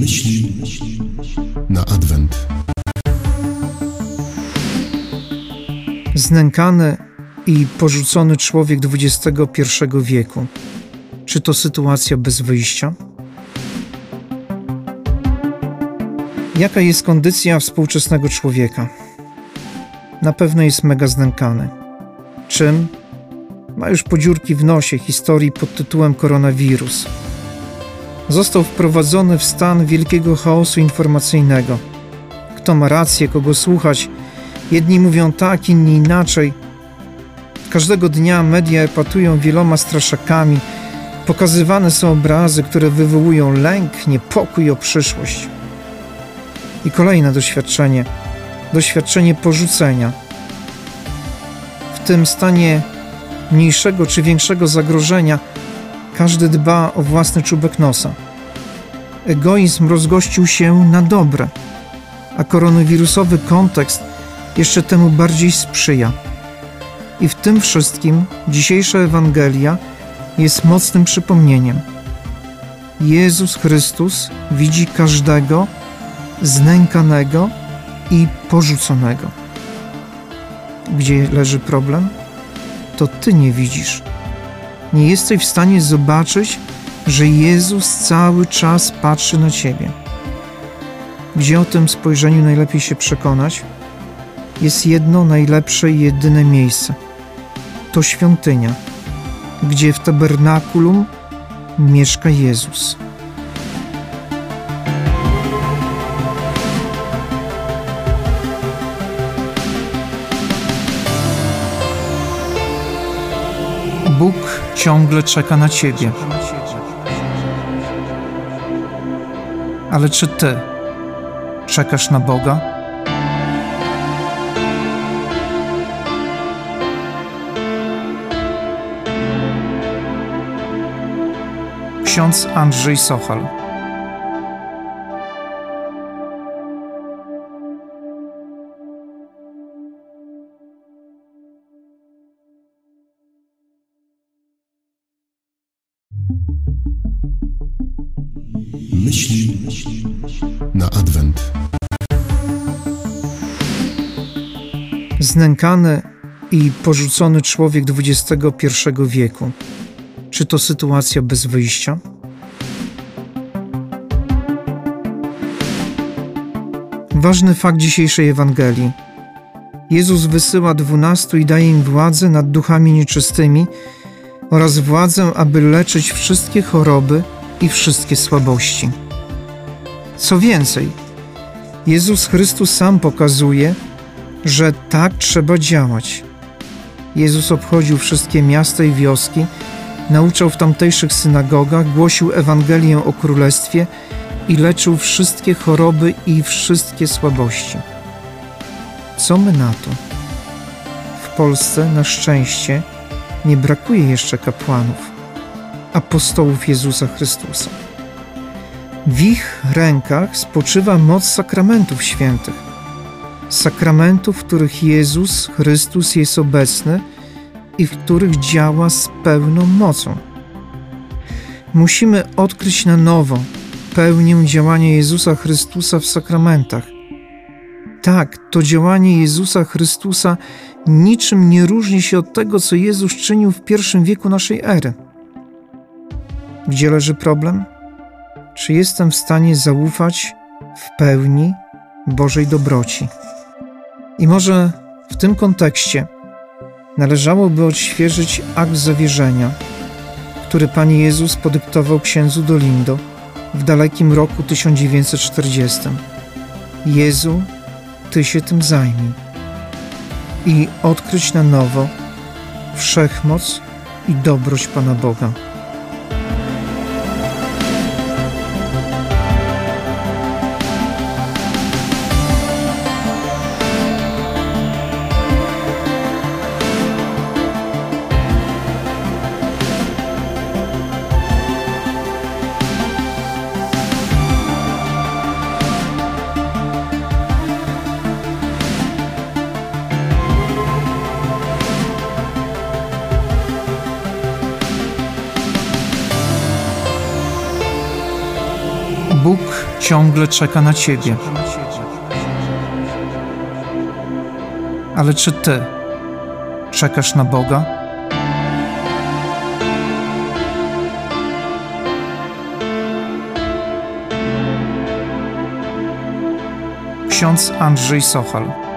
Myśli na Adwent. Znękany i porzucony człowiek XXI wieku. Czy to sytuacja bez wyjścia? Jaka jest kondycja współczesnego człowieka? Na pewno jest mega znękany. Czym? Ma już podziurki w nosie historii pod tytułem koronawirus. Został wprowadzony w stan wielkiego chaosu informacyjnego. Kto ma rację, kogo słuchać? Jedni mówią tak, inni inaczej. Każdego dnia media epatują wieloma straszakami. Pokazywane są obrazy, które wywołują lęk, niepokój o przyszłość. I kolejne doświadczenie doświadczenie porzucenia. W tym stanie mniejszego czy większego zagrożenia każdy dba o własny czubek nosa. Egoizm rozgościł się na dobre, a koronawirusowy kontekst jeszcze temu bardziej sprzyja. I w tym wszystkim dzisiejsza Ewangelia jest mocnym przypomnieniem. Jezus Chrystus widzi każdego znękanego i porzuconego. Gdzie leży problem? To Ty nie widzisz. Nie jesteś w stanie zobaczyć, że Jezus cały czas patrzy na Ciebie. Gdzie o tym spojrzeniu najlepiej się przekonać? Jest jedno najlepsze i jedyne miejsce. To świątynia, gdzie w tabernakulum mieszka Jezus. Bóg ciągle czeka na Ciebie. Ale czy Ty czekasz na Boga? Ksiądz Andrzej Sochal. Myśli na Adwent. Znękany i porzucony człowiek XXI wieku. Czy to sytuacja bez wyjścia? Ważny fakt dzisiejszej Ewangelii. Jezus wysyła dwunastu i daje im władzę nad duchami nieczystymi oraz władzę, aby leczyć wszystkie choroby i wszystkie słabości. Co więcej, Jezus Chrystus sam pokazuje, że tak trzeba działać. Jezus obchodził wszystkie miasta i wioski, nauczał w tamtejszych synagogach, głosił Ewangelię o Królestwie i leczył wszystkie choroby i wszystkie słabości. Co my na to? W Polsce na szczęście nie brakuje jeszcze kapłanów, apostołów Jezusa Chrystusa. W ich rękach spoczywa moc sakramentów świętych. Sakramentów, w których Jezus Chrystus jest obecny i w których działa z pełną mocą. Musimy odkryć na nowo pełnię działania Jezusa Chrystusa w sakramentach. Tak, to działanie Jezusa Chrystusa niczym nie różni się od tego, co Jezus czynił w pierwszym wieku naszej ery. Gdzie leży problem? Czy jestem w stanie zaufać w pełni Bożej dobroci? I może w tym kontekście należałoby odświeżyć akt zawierzenia, który Pan Jezus podyktował księdzu Dolindo w dalekim roku 1940. Jezu, Ty się tym zajmij i odkryć na nowo wszechmoc i dobroć Pana Boga. Ciągle czeka na ciebie. Ale czy ty czekasz na Boga? Ksiądz Andrzej Sochal.